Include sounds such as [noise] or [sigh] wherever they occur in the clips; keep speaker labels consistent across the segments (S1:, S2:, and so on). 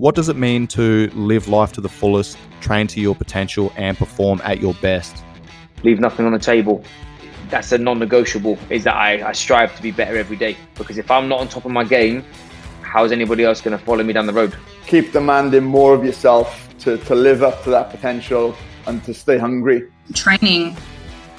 S1: What does it mean to live life to the fullest, train to your potential, and perform at your best?
S2: Leave nothing on the table. That's a non negotiable, is that I, I strive to be better every day. Because if I'm not on top of my game, how's anybody else going to follow me down the road?
S3: Keep demanding more of yourself to, to live up to that potential and to stay hungry.
S4: Training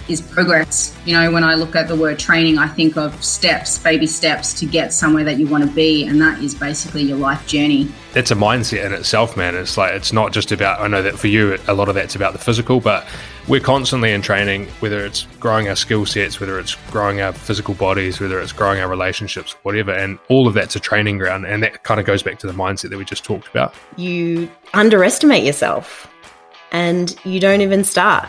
S4: is progress. You know, when I look at the word training, I think of steps, baby steps to get somewhere that you want to be. And that is basically your life journey.
S5: That's a mindset in itself, man. It's like, it's not just about, I know that for you, a lot of that's about the physical, but we're constantly in training, whether it's growing our skill sets, whether it's growing our physical bodies, whether it's growing our relationships, whatever. And all of that's a training ground. And that kind of goes back to the mindset that we just talked about.
S6: You underestimate yourself and you don't even start.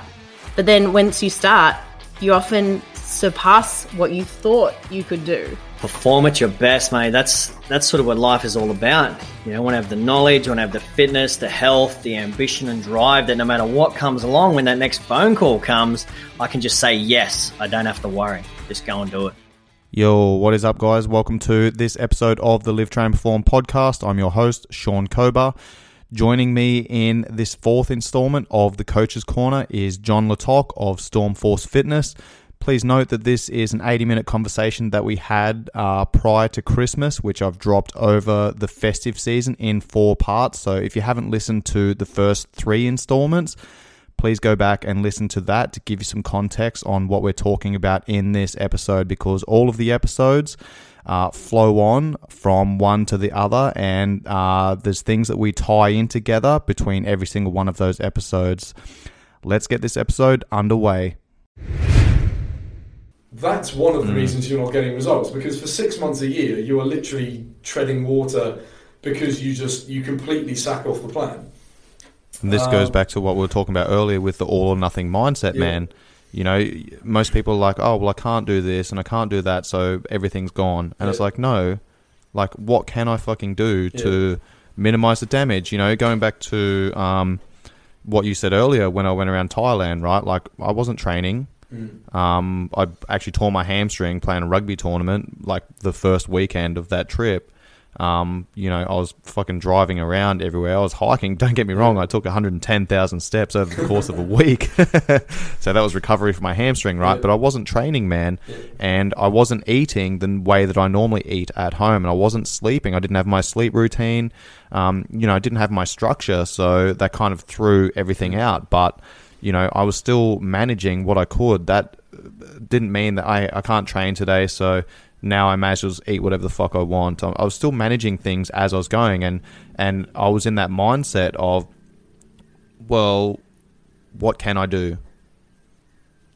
S6: But then once you start, you often surpass what you thought you could do.
S7: Perform at your best, mate. That's that's sort of what life is all about. You know, I want to have the knowledge, I want to have the fitness, the health, the ambition and drive that no matter what comes along, when that next phone call comes, I can just say yes. I don't have to worry. Just go and do it.
S1: Yo, what is up, guys? Welcome to this episode of the Live Train Perform podcast. I'm your host, Sean Kober. Joining me in this fourth installment of the Coach's Corner is Jon Le Tocq of Stormforce Fitness. Please note that this is an 80 minute conversation that we had uh, prior to Christmas, which I've dropped over the festive season in four parts. So if you haven't listened to the first three installments, please go back and listen to that to give you some context on what we're talking about in this episode because all of the episodes uh, flow on from one to the other, and uh, there's things that we tie in together between every single one of those episodes. Let's get this episode underway.
S8: That's one of the mm. reasons you're not getting results because for six months a year you are literally treading water because you just you completely sack off the plan.
S1: And this um, goes back to what we were talking about earlier with the all or nothing mindset, yeah. man. You know, most people are like, oh, well, I can't do this and I can't do that, so everything's gone. And yeah. it's like, no, like, what can I fucking do yeah. to minimize the damage? You know, going back to um, what you said earlier when I went around Thailand, right? Like, I wasn't training. Mm. Um, I actually tore my hamstring playing a rugby tournament, like the first weekend of that trip. Um, you know, I was fucking driving around everywhere. I was hiking. [laughs] Don't get me wrong. I took 110,000 steps over the course of a week. [laughs] so that was recovery for my hamstring, right? Yeah. But I wasn't training, man. Yeah. And I wasn't eating the way that I normally eat at home. And I wasn't sleeping. I didn't have my sleep routine. Um, you know, I didn't have my structure. So that kind of threw everything out. But, you know, I was still managing what I could. That didn't mean that I, I can't train today. So, now I may as well eat whatever the fuck I want. I was still managing things as I was going, and and I was in that mindset of, well, what can I do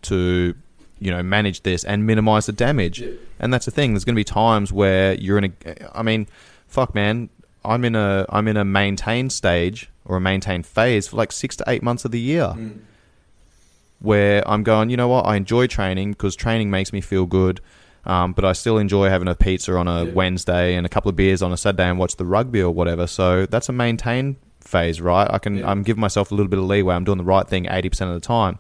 S1: to, you know, manage this and minimize the damage? Yeah. And that's the thing. There's going to be times where you're in a. I mean, fuck, man. I'm in a I'm in a maintain stage or a maintain phase for like six to eight months of the year. Mm. Where I'm going, you know what? I enjoy training because training makes me feel good um, but I still enjoy having a pizza on a yeah. Wednesday and a couple of beers on a Saturday and watch the rugby or whatever. So that's a maintain phase, right? I can yeah. I'm giving myself a little bit of leeway. I'm doing the right thing 80% of the time.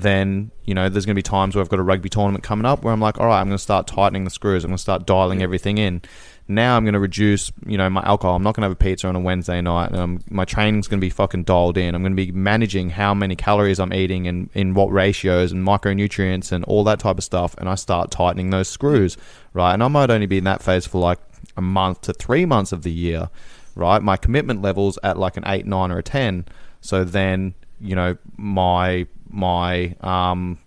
S1: Then you know there's going to be times where I've got a rugby tournament coming up where I'm like, all right, I'm going to start tightening the screws. I'm going to start dialing everything in now I'm going to reduce, you know, my alcohol. I'm not going to have a pizza on a Wednesday night. Um, my training's going to be fucking dialed in. I'm going to be managing how many calories I'm eating and in what ratios and micronutrients and all that type of stuff. And I start tightening those screws, right? And I might only be in that phase for like a month to three months of the year, right? My commitment levels at like an eight, nine, or a ten. So then, you know, my my um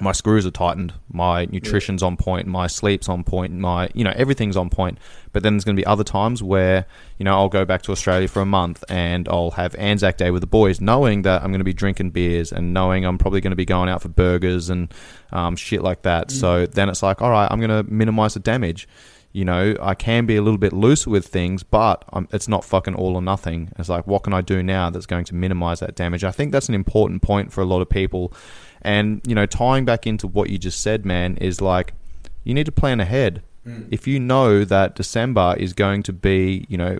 S1: my screws are tightened, my nutrition's yeah. on point, my sleep's on point, my you know everything's on point. But then there's going to be other times where you know I'll go back to Australia for a month and I'll have Anzac Day with the boys, knowing that I'm going to be drinking beers and knowing I'm probably going to be going out for burgers and um, shit like that. Mm. So then it's like, all right, I'm going to minimize the damage. You know, I can be a little bit looser with things, but I'm, it's not fucking all or nothing. It's like, what can I do now that's going to minimize that damage? I think that's an important point for a lot of people and, you know, tying back into what you just said, man, is like you need to plan ahead. Mm. If you know that December is going to be, you know,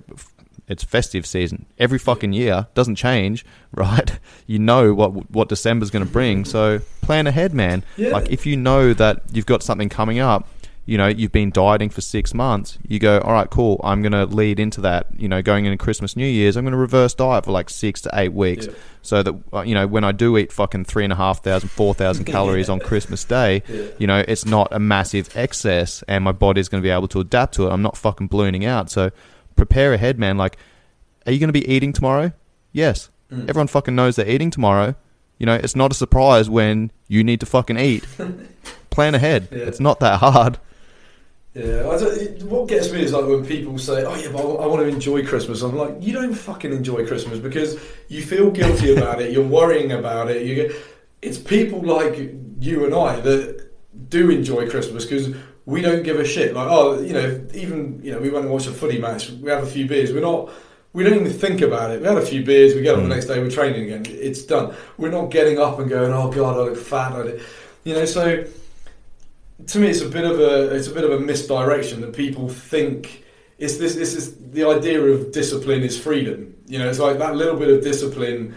S1: it's festive season every fucking year doesn't change [laughs] right you know what what december's going to bring so plan ahead man yeah. like if you know that you've got something coming up you know, you've been dieting for six months, you go, all right, cool. I'm going to lead into that. You know, going into Christmas, New Year's, I'm going to reverse diet for like six to eight weeks,
S8: Yeah.
S1: so that uh, you know, when I do eat fucking three and a half thousand, four thousand [laughs] [laughs] calories on Christmas Day,
S8: Yeah.
S1: you know, it's not a massive excess, and my body's going to be able to adapt to it. I'm not fucking ballooning out. So prepare ahead, man. Like, are you going to be eating tomorrow? Yes.
S8: Mm.
S1: Everyone fucking knows they're eating tomorrow. You know, it's not a surprise when you need to fucking eat. [laughs] Plan ahead. It's not that hard.
S8: Yeah, I don't, it- what gets me is like when people say, "Oh yeah, but I, want to enjoy Christmas." I'm like, you don't fucking enjoy Christmas because you feel guilty about it. You're worrying about it. You get, it's people like you and I that do enjoy Christmas because we don't give a shit. Like, oh, you know, even you know, we went and watched a footy match. We have a few beers. We're not. We don't even think about it. We had a few beers. We get up the hmm. next day. We're training again. It's done. We're not getting up and going, "Oh God, I look fat." I did-" You know, so to me, it's a bit of a it's a bit of a misdirection that people think it's this this is the idea of discipline is freedom. You know, it's like that little bit of discipline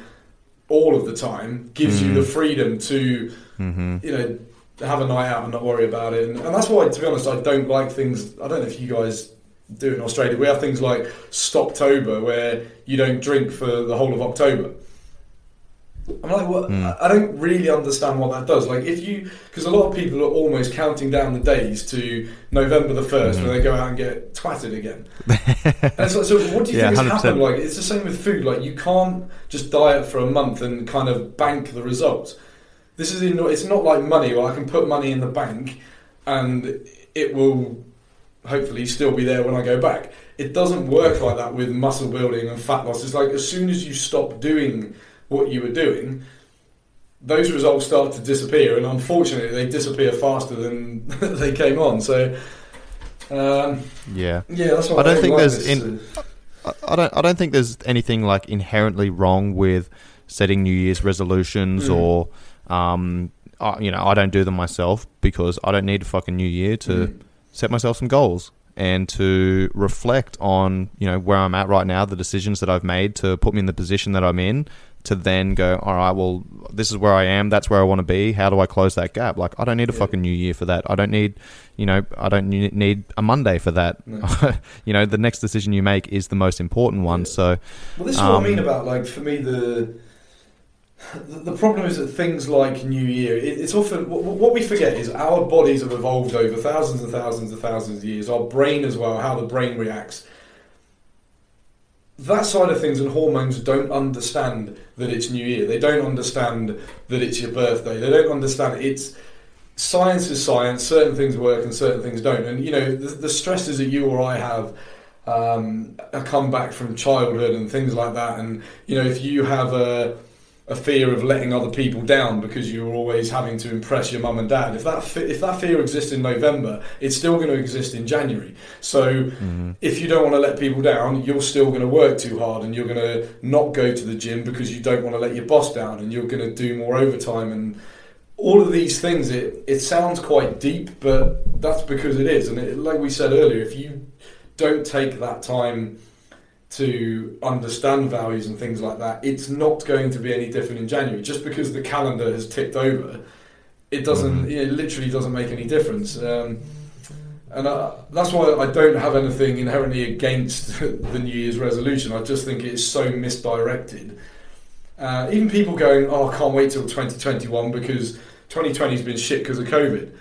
S8: all of the time gives you the freedom to
S1: Mm-hmm.
S8: you know have a night out and not worry about it. And, and that's why, to be honest, I don't like things. I don't know if you guys do in Australia. We have things like Stoptober, where you don't drink for the whole of October. I'm like, what?
S1: Mm.
S8: I don't really understand what that does. Like, if you, because a lot of people are almost counting down the days to November the 1st when they go out and get twatted again. [laughs] and so, so, what do you
S1: Yeah,
S8: think has
S1: 100%.
S8: happened? Like, it's the same with food. Like, you can't just diet for a month and kind of bank the results. This is in, it's not like money where I can put money in the bank and it will hopefully still be there when I go back. It doesn't work like that with muscle building and fat loss. It's like as soon as you stop doing what you were doing, those results start to disappear, and unfortunately, they disappear faster than [laughs] they came on. So, um,
S1: Yeah.
S8: yeah, that's why
S1: I don't
S8: don't
S1: think
S8: like
S1: there's in- I- I don't. I don't think there's anything like inherently wrong with setting New Year's resolutions
S8: Mm.
S1: or, um, uh, you know, I don't do them myself because I don't need a fucking New Year to
S8: Mm.
S1: set myself some goals and to reflect on you know where I'm at right now, the decisions that I've made to put me in the position that I'm in. To then go, all right. Well, this is where I am. That's where I want to be. How do I close that gap? Like, I don't need a
S8: Yeah.
S1: fucking new year for that. I don't need, you know, I don't need a Monday for that.
S8: No. [laughs]
S1: you know, the next decision you make is the most important one.
S8: Yeah.
S1: So,
S8: Well, this is what I
S1: Um,
S8: mean about like for me the the problem is that things like New Year, it's often what, what we forget is our bodies have evolved over thousands and thousands and thousands of years. Our brain as well, how the brain reacts. That side of things and hormones don't understand that it's New Year. They don't understand that it's your birthday. They don't understand it's science is science. Certain things work and certain things don't. And you know the, the stresses that you or I have um, a comeback from childhood and things like that. And you know, if you have a, a fear of letting other people down because you're always having to impress your mum and dad, if that fe- if that fear exists in November, it's still going to exist in January. So mm-hmm. if you don't want to let people down, you're still going to work too hard and you're going to not go to the gym because you don't want to let your boss down and you're going to do more overtime and all of these things it, it sounds quite deep but that's because it is. And it, like we said earlier if you don't take that time to understand values and things like that it's not going to be any different in January. Just because the calendar has ticked over it doesn't it literally doesn't make any difference. Um, and I, that's why I don't have anything inherently against [laughs] the New Year's resolution. I just think it's so misdirected. Uh, even people going, oh, I can't wait till 2021 because 2020 has been shit because of COVID.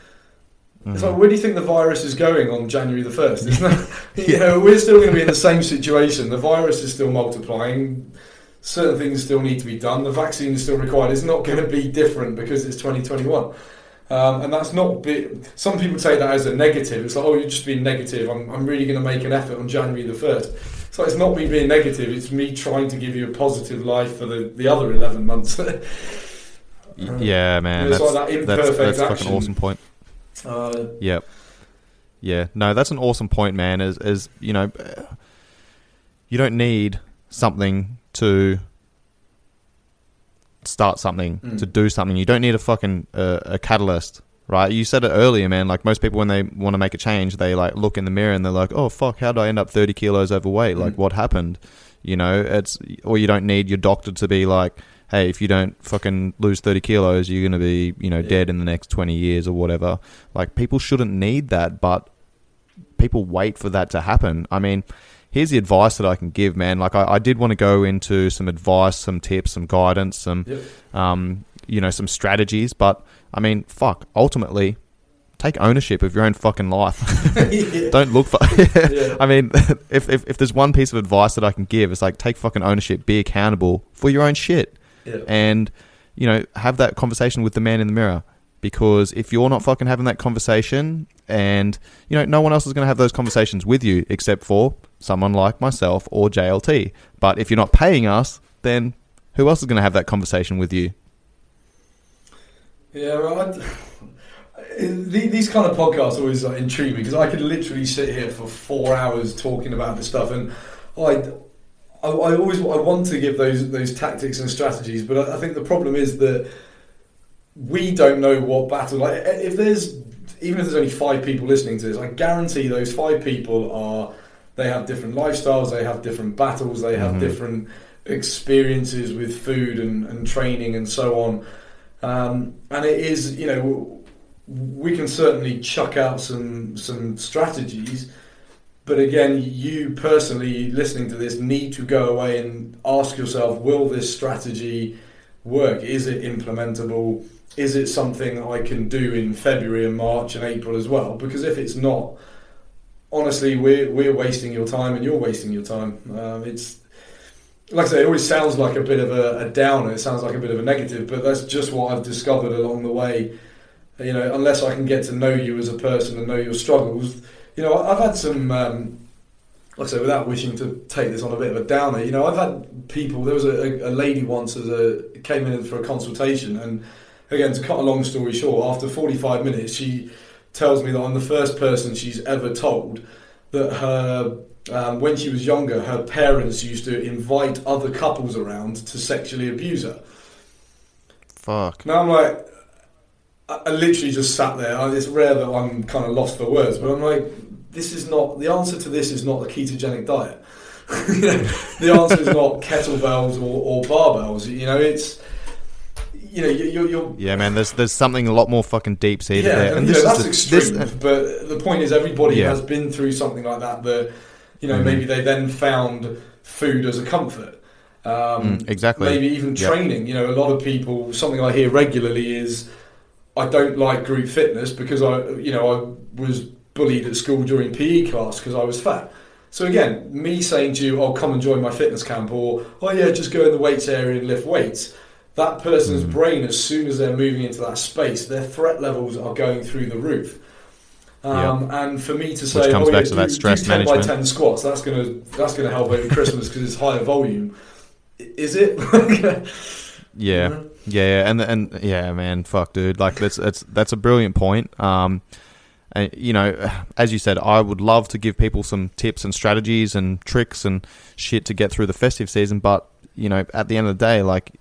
S8: It's like, where do you think the virus is going on January the 1st? Isn't it? [laughs] [laughs] you know, we're still going to be in the same situation. The virus is still multiplying. Certain things still need to be done. The vaccine is still required. It's not going to be different because it's 2021. Um, and that's not. Be- Some people take that as a negative. It's like, oh, you're just being negative. I'm, I'm really going to make an effort on January the 1st. So it's not me being negative, it's me trying to give you a positive life for the, the other 11 months. [laughs]
S1: yeah, man,
S8: It's
S1: that's,
S8: like that
S1: that's,
S8: imperfect
S1: that's fucking
S8: action.
S1: awesome point.
S8: Uh,
S1: Yep. Yeah. No, that's an awesome point, man. Is is you know, you don't need something to start something
S8: Mm.
S1: to do something. You don't need a fucking uh, a catalyst, right? You said it earlier, man. Like most people, when they want to make a change, they like look in the mirror and they're like, "Oh fuck, how did I end up thirty kilos overweight? Like,
S8: Mm.
S1: what happened?" You know, it's or you don't need your doctor to be like, hey, if you don't fucking lose 30 kilos, you're going to be, you know, dead in the next 20 years or whatever. Like, people shouldn't need that, but people wait for that to happen. I mean, here's the advice that I can give, man. Like, I, I did want to go into some advice, some tips, some guidance, some,
S8: Yep.
S1: um, you know, some strategies, but I mean, fuck, ultimately, take ownership of your own fucking life. [laughs] [laughs] Don't look for. [laughs]
S8: Yeah.
S1: I mean, if, if if there's one piece of advice that I can give, it's like take fucking ownership, be accountable for your own shit,
S8: Yeah.
S1: and you know have that conversation with the man in the mirror. Because if you're not fucking having that conversation, and you know no one else is going to have those conversations with you except for someone like myself or JLT. But if you're not paying us, then who else is going to have that conversation with you?
S8: Yeah, well, [laughs] the- these kind of podcasts always like, intrigue me because I could literally sit here for four hours talking about this stuff, and I, I, I always I want to give those those tactics and strategies, but I, I think the problem is that we don't know what battle. Like, if there's even if there's only five people listening to this, I guarantee those five people are they have different lifestyles, they have different battles, they have
S1: Mhm.
S8: different experiences with food and, and training and so on. Um, and it is, you know, we can certainly chuck out some some strategies, but again, you personally listening to this need to go away and ask yourself: Will this strategy work? Is it implementable? Is it something I can do in February and March and April as well? Because if it's not, honestly, we're we're wasting your time and you're wasting your time. Um, it's like I say, it always sounds like a bit of a, a downer. It sounds like a bit of a negative, but that's just what I've discovered along the way. You know, unless I can get to know you as a person and know your struggles, you know, I've had some. Um, like I say, without wishing to take this on a bit of a downer, you know, I've had people. There was a, a lady once as a came in for a consultation, and again, to cut a long story short, after forty five minutes, she tells me that I'm the first person she's ever told that her um, when she was younger, her parents used to invite other couples around to sexually abuse her.
S1: Fuck.
S8: Now I'm like, I, I literally just sat there. and It's rare that I'm kind of lost for words, but I'm like, this is not the answer to this is not the ketogenic diet. You [laughs] know, the answer is not kettlebells or, or barbells. You know, it's you know you- you're, you're
S1: Yeah, man. There's there's something a lot more fucking deep seated
S8: yeah,
S1: there,
S8: and
S1: and
S8: you know,
S1: this
S8: that's
S1: the,
S8: extreme.
S1: this,
S8: but the point is, everybody
S1: Yeah.
S8: has been through something like that. That you know,
S1: Mhm.
S8: maybe they then found food as a comfort. Um,
S1: Mm, exactly.
S8: Maybe even
S1: Yep.
S8: training. You know, a lot of people. Something I hear regularly is, I don't like group fitness because I, you know, I was bullied at school during PE class because I was fat. So again, me saying to you, "Oh, come and join my fitness camp," or "Oh yeah, just go in the weights area and lift weights." That person's
S1: Mm.
S8: brain, as soon as they're moving into that space, their threat levels are going through the roof. Um, And for me to say,
S1: comes
S8: "Oh,
S1: back
S8: yeah,
S1: to that stress
S8: do 10 by 10 squats," that's gonna that's gonna help over Christmas because it's higher volume. Is it? [laughs]
S1: Yeah,
S8: Mhm.
S1: yeah, and and yeah, man, fuck, dude, like that's that's that's a brilliant point. Um, and you know, as you said, I would love to give people some tips and strategies and tricks and shit to get through the festive season, but you know, at the end of the day, like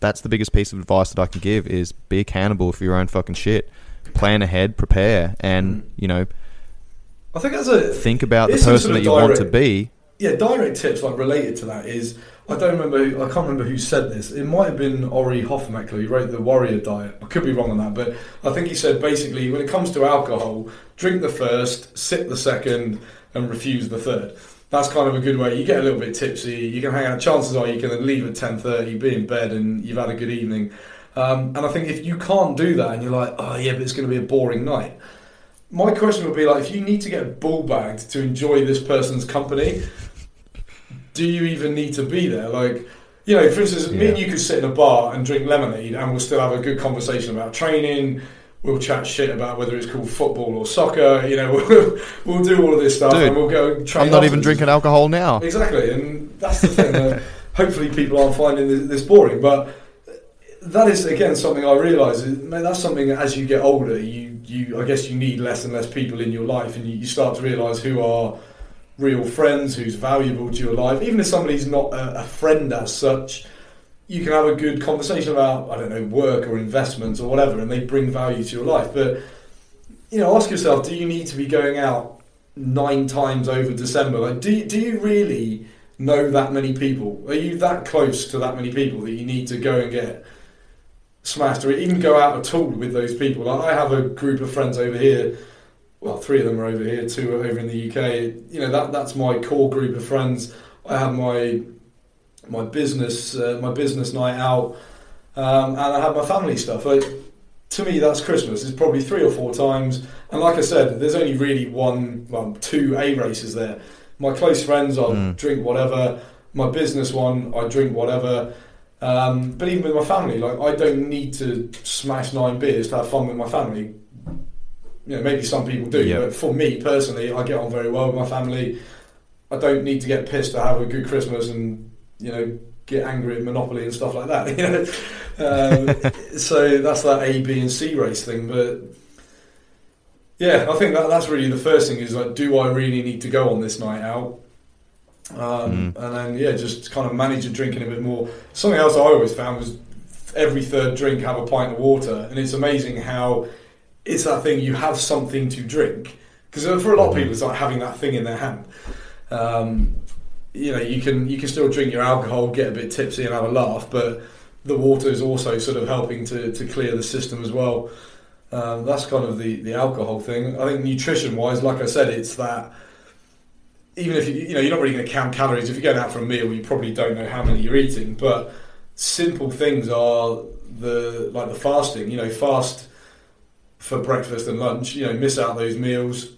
S1: that's the biggest piece of advice that I can give is be accountable for your own fucking shit. Plan ahead, prepare, and
S8: Mm.
S1: you know,
S8: I think that's a
S1: think about the person
S8: sort
S1: that you want to be.
S8: yeah, direct tips like related to that is I don't remember who, I can't remember who said this. It might have been Ori Hofmeckler who wrote the Warrior Diet. I could be wrong on that, but I think he said basically when it comes to alcohol, drink the first, sip the second, and refuse the third. That's kind of a good way. You get a little bit tipsy, you can hang out. Chances are you can then leave at ten thirty, be in bed, and you've had a good evening. Um, and I think if you can't do that, and you're like, oh yeah, but it's going to be a boring night. My question would be like, if you need to get bull bagged to enjoy this person's company, do you even need to be there? Like, you know, for instance, me and you could sit in a bar and drink lemonade, and we'll still have a good conversation about training. We'll chat shit about whether it's called football or soccer. You know, [laughs] we'll, we'll do all of this stuff,
S1: Dude,
S8: and we'll go. and train
S1: I'm not even drinking alcohol now.
S8: Exactly, and that's the thing. uh, [laughs] hopefully, people aren't finding this, this boring, but that is again something I realise. That's something that as you get older, you you I guess you need less and less people in your life, and you, you start to realise who are real friends, who's valuable to your life. Even if somebody's not a, a friend as such, you can have a good conversation about I don't know work or investments or whatever, and they bring value to your life. But you know, ask yourself: Do you need to be going out nine times over December? Like, do do you really know that many people? Are you that close to that many people that you need to go and get smashed or even go out at all with those people? Like I have a group of friends over here. Well, three of them are over here, two are over in the UK. You know that that's my core group of friends. I have my my business uh, my business night out, um, and I have my family stuff. Like, to me, that's Christmas. It's probably three or four times, and like I said, there's only really one, well, two A races there. My close friends, I'll
S1: Mm.
S8: drink whatever. My business one, I drink whatever. Um, but even with my family, like I don't need to smash nine beers to have fun with my family. You know, maybe some people do,
S1: Yeah.
S8: but for me personally, I get on very well with my family. I don't need to get pissed to have a good Christmas and you know get angry at Monopoly and stuff like that. [laughs] You know, um, [laughs] so that's that A, B, and C race thing. But yeah, I think that that's really the first thing is like, do I really need to go on this night out? Um,
S1: Mm.
S8: And then yeah, just kind of manage your drinking a bit more. Something else I always found was every third drink have a pint of water, and it's amazing how it's that thing you have something to drink because for a lot of people it's like having that thing in their hand. Um, you know, you can you can still drink your alcohol, get a bit tipsy, and have a laugh, but the water is also sort of helping to, to clear the system as well. Um, that's kind of the, the alcohol thing. I think nutrition wise, like I said, it's that even if you you know you're not really going to count calories if you're going out for a meal, you probably don't know how many you're eating. But simple things are the like the fasting. You know, fast for breakfast and lunch. You know, miss out those meals.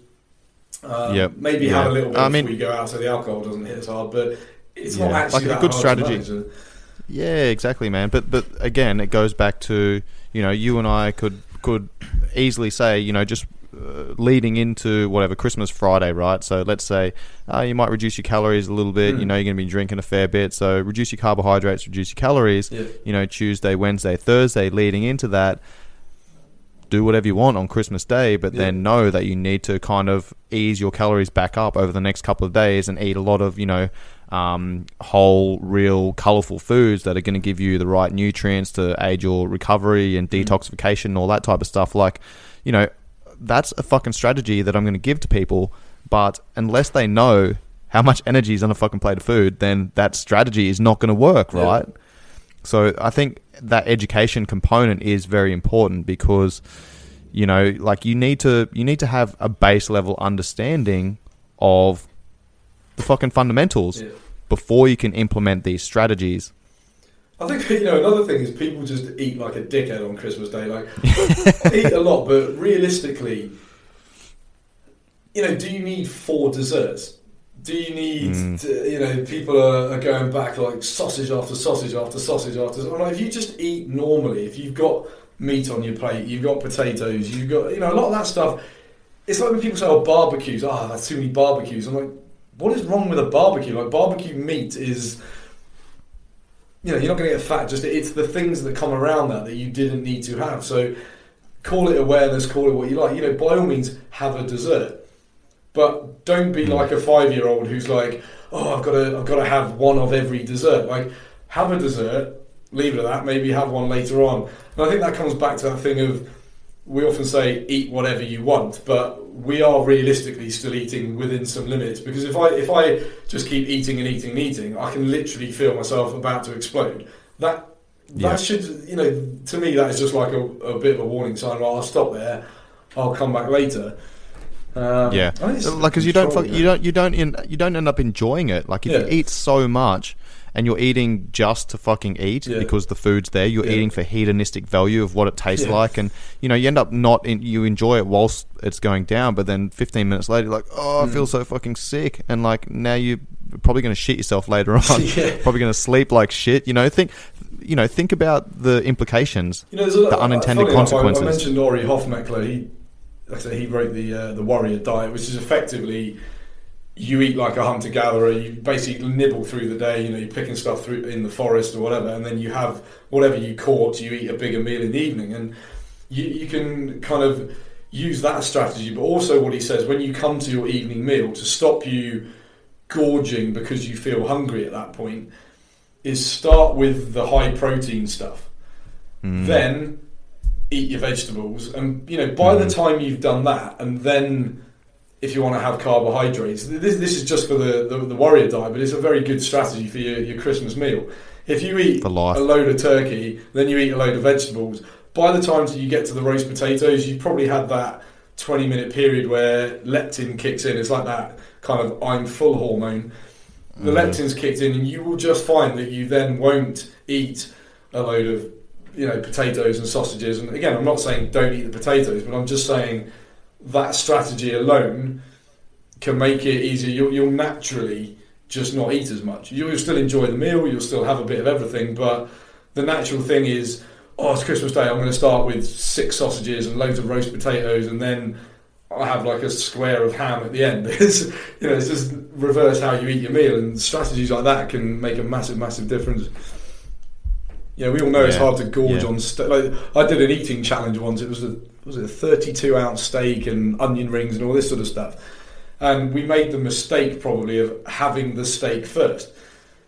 S8: Um,
S1: Yep.
S8: Maybe
S1: Yeah.
S8: have a little bit
S1: I mean-
S8: before you go out, so the alcohol doesn't hit as hard. But it's not actually
S1: Like a good strategy. Yeah, exactly, man. But but again, it goes back to you know you and I could could easily say you know just uh, leading into whatever Christmas Friday, right? So let's say uh, you might reduce your calories a little bit. You
S8: Mm.
S1: know you're going to be drinking a fair bit, so reduce your carbohydrates, reduce your calories.
S8: Yeah.
S1: You know Tuesday, Wednesday, Thursday, leading into that. Do whatever you want on Christmas Day, but
S8: Yeah.
S1: then know that you need to kind of ease your calories back up over the next couple of days and eat a lot of, you know, um, whole, real, colorful foods that are going to give you the right nutrients to aid your recovery and detoxification and all that type of stuff. Like, you know, that's a fucking strategy that I'm going to give to people. But unless they know how much energy is on a fucking plate of food, then that strategy is not going to work,
S8: Yeah.
S1: So I think that education component is very important because you know, like you need to you need to have a base level understanding of the fucking fundamentals
S8: Yeah.
S1: before you can implement these strategies.
S8: I think [laughs] you know another thing is people just eat like a dickhead on Christmas Day. Like [laughs] eat a lot, but realistically, you know, do you need four desserts? Do you need,
S1: Mm.
S8: to, you know, people are, are going back like sausage after sausage after sausage after. I'm like, if you just eat normally, if you've got meat on your plate, you've got potatoes, you've got, you know, a lot of that stuff. It's like when people say, "Oh, barbecues." Ah, that's too many barbecues. I'm like, what is wrong with a barbecue? Like barbecue meat is you know, you're not going to get fat. Just it's the things that come around that that you didn't need to have. So call it awareness, call it what you like. You know, by all means, have a dessert, but don't be like a five-year-old who's like, oh, I've got to, I've got to have one of every dessert. Like, have a dessert, leave it at that. Maybe have one later on. And I think that comes back to that thing of we often say eat whatever you want, but we are realistically still eating within some limits because if I if I just keep eating and eating and eating, I can literally feel myself about to explode. That that
S1: Yeah.
S8: should you know to me that is just like a, a bit of a warning sign. Well, I'll stop there. I'll come back later. Um,
S1: Yeah,
S8: I think it's
S1: like because you don't fuck, you don't you don't in, you don't end up enjoying it. Like if
S8: Yeah.
S1: you eat so much and you're eating just to fucking eat
S8: Yeah.
S1: because the food's there, you're
S8: Yeah.
S1: eating for hedonistic value of what it tastes like, and you know you end up not in, you enjoy it whilst it's going down, but then 15 minutes later, you're like oh I feel
S8: Mm.
S1: so fucking sick, and like now you're probably going to shit yourself later [laughs] on, probably going to sleep like shit. You know think you know think about the implications.
S8: You know, a
S1: the unintended
S8: funny enough, I-
S1: consequences.
S8: I, mentioned Ori Hofmeckler. He, like I said, he wrote the uh, the Warrior Diet, which is effectively you eat like a hunter gatherer. You basically nibble through the day. You know, you're picking stuff through in the forest or whatever, and then you have whatever you caught. You eat a bigger meal in the evening, and you you can kind of use that strategy. But also, what he says when you come to your evening meal to stop you gorging because you feel hungry at that point is start with the high protein stuff
S1: Mm.
S8: then eat your vegetables and you know by the
S1: Mm.
S8: time you've done that and then if you want to have carbohydrates. This, this is just for the, the, the warrior diet, but it's a very good strategy for your, your Christmas meal. If you eat a load of turkey, then you eat a load of vegetables, by the time you get to the roast potatoes, you've probably had that 20 minute period where leptin kicks in. It's like that kind of I'm full hormone. The leptin's kicked in, and you will just find that you then won't eat a load of you know potatoes and sausages. And again, I'm not saying don't eat the potatoes, but I'm just saying that strategy alone can make it easier. You'll, you'll naturally just not eat as much. You'll, still enjoy the meal. You'll still have a bit of everything, but the natural thing is, oh, it's Christmas Day. I'm going to start with six sausages and loads of roast potatoes, and then I have like a square of ham at the end. [laughs] It's you know, it's just reverse how you eat your meal, and strategies like that can make a massive, massive difference. Yeah, we all know it's hard to gorge
S1: Yeah.
S8: on. St- like I did an eating challenge once. It was a was it a 32 ounce steak and onion rings and all this sort of stuff. And we made the mistake probably of having the steak first.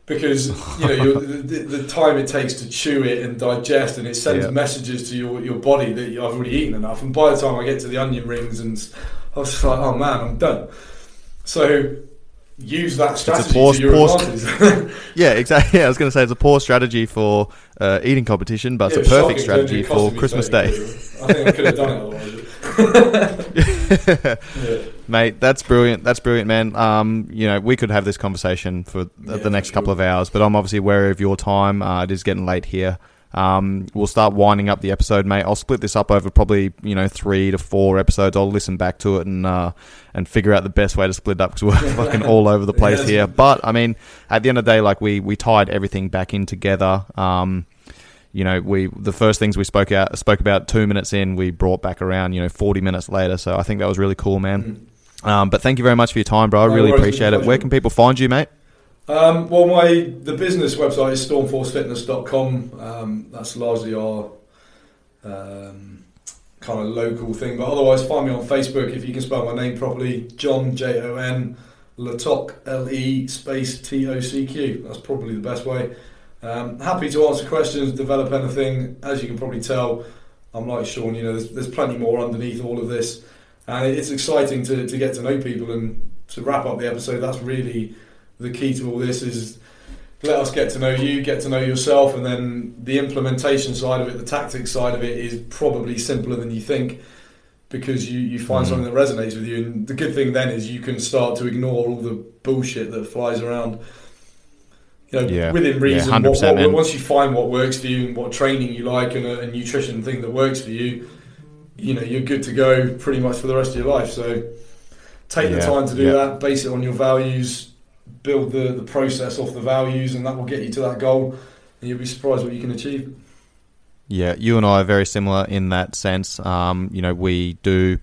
S8: Because you know you're, the, the time it takes to chew it and digest, and it sends
S1: Yeah.
S8: messages to your, your body that I've already eaten enough. And by the time I get to the onion rings, and I was like, oh man, I'm done. So use that strategy
S1: poor-
S8: to your
S1: poor- [laughs] Yeah, exactly. [laughs] Yeah, I was going to say it's a poor strategy for uh, eating competition, but
S8: Yeah,
S1: it's a perfect strategy for Christmas Day.
S8: I think I could have done it otherwise. [laughs] yeah.
S1: Mate, that's brilliant. That's brilliant, man. Um, you know, we could have this conversation for the,
S8: Yeah,
S1: the next couple
S8: sure.
S1: of hours, but I'm obviously aware of your time. Uh, it is getting late here. Um, we'll start winding up the episode, mate. I'll split this up over probably you know three to four episodes. I'll listen back to it and uh, and figure out the best way to split it up because we're [laughs] fucking all over the place here. But I mean, at the end of the day, like we we tied everything back in together. Um, you know, we the first things we spoke out spoke about two minutes in, we brought back around, you know, forty minutes later. So I think that was really cool, man. Um, but thank you very much for your time, bro. I
S8: No
S1: really appreciate it. Where can people find you, mate?
S8: Um, well, my the business website is stormforcefitness.com. Um, that's largely our um, kind of local thing. But otherwise, find me on Facebook if you can spell my name properly. Jon J O N Le Tocq L E space T O C Q. That's probably the best way. Um, happy to answer questions, develop anything. As you can probably tell, I'm like Sean. You know, there's, there's plenty more underneath all of this, and it's exciting to, to get to know people. And to wrap up the episode, that's really the key to all this is let us get to know you, get to know yourself, and then the implementation side of it, the tactics side of it is probably simpler than you think because you, you find
S1: Mm.
S8: something that resonates with you. And the good thing then is you can start to ignore all the bullshit that flies around. You know,
S1: Yeah.
S8: within
S1: Yeah,
S8: reason. what-
S1: 100%,
S8: what-
S1: man.
S8: once you find what works for you and what training you like and a, a nutrition thing that works for you, you know, you're good to go pretty much for the rest of your life. So take the time to do
S1: yeah.
S8: that, base it on your values, build the, the process off the values, and that will get you to that goal. And you'll be surprised what you can achieve.
S1: Yeah, you and I are very similar in that sense. Um, you know, we do.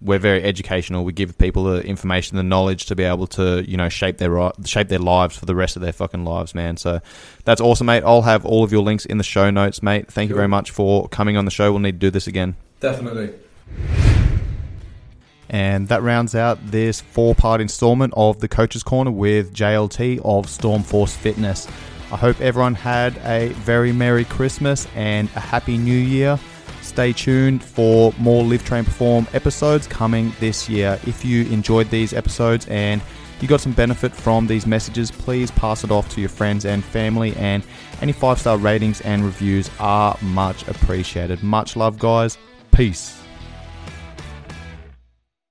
S1: We're very educational. We give people the information, the knowledge to be able to, you know, shape their shape their lives for the rest of their fucking lives, man. So that's awesome, mate. I'll have all of your links in the show notes, mate. Thank you very much for coming on the show. We'll need to do this again.
S8: Definitely.
S1: And that rounds out this four part installment of the Coach's Corner with JLT of Stormforce Fitness. I hope everyone had a very Merry Christmas and a Happy New Year. Stay tuned for more Live Train Perform episodes coming this year. If you enjoyed these episodes and you got some benefit from these messages, please pass it off to your friends and family. And any five star ratings and reviews are much appreciated. Much love, guys. Peace.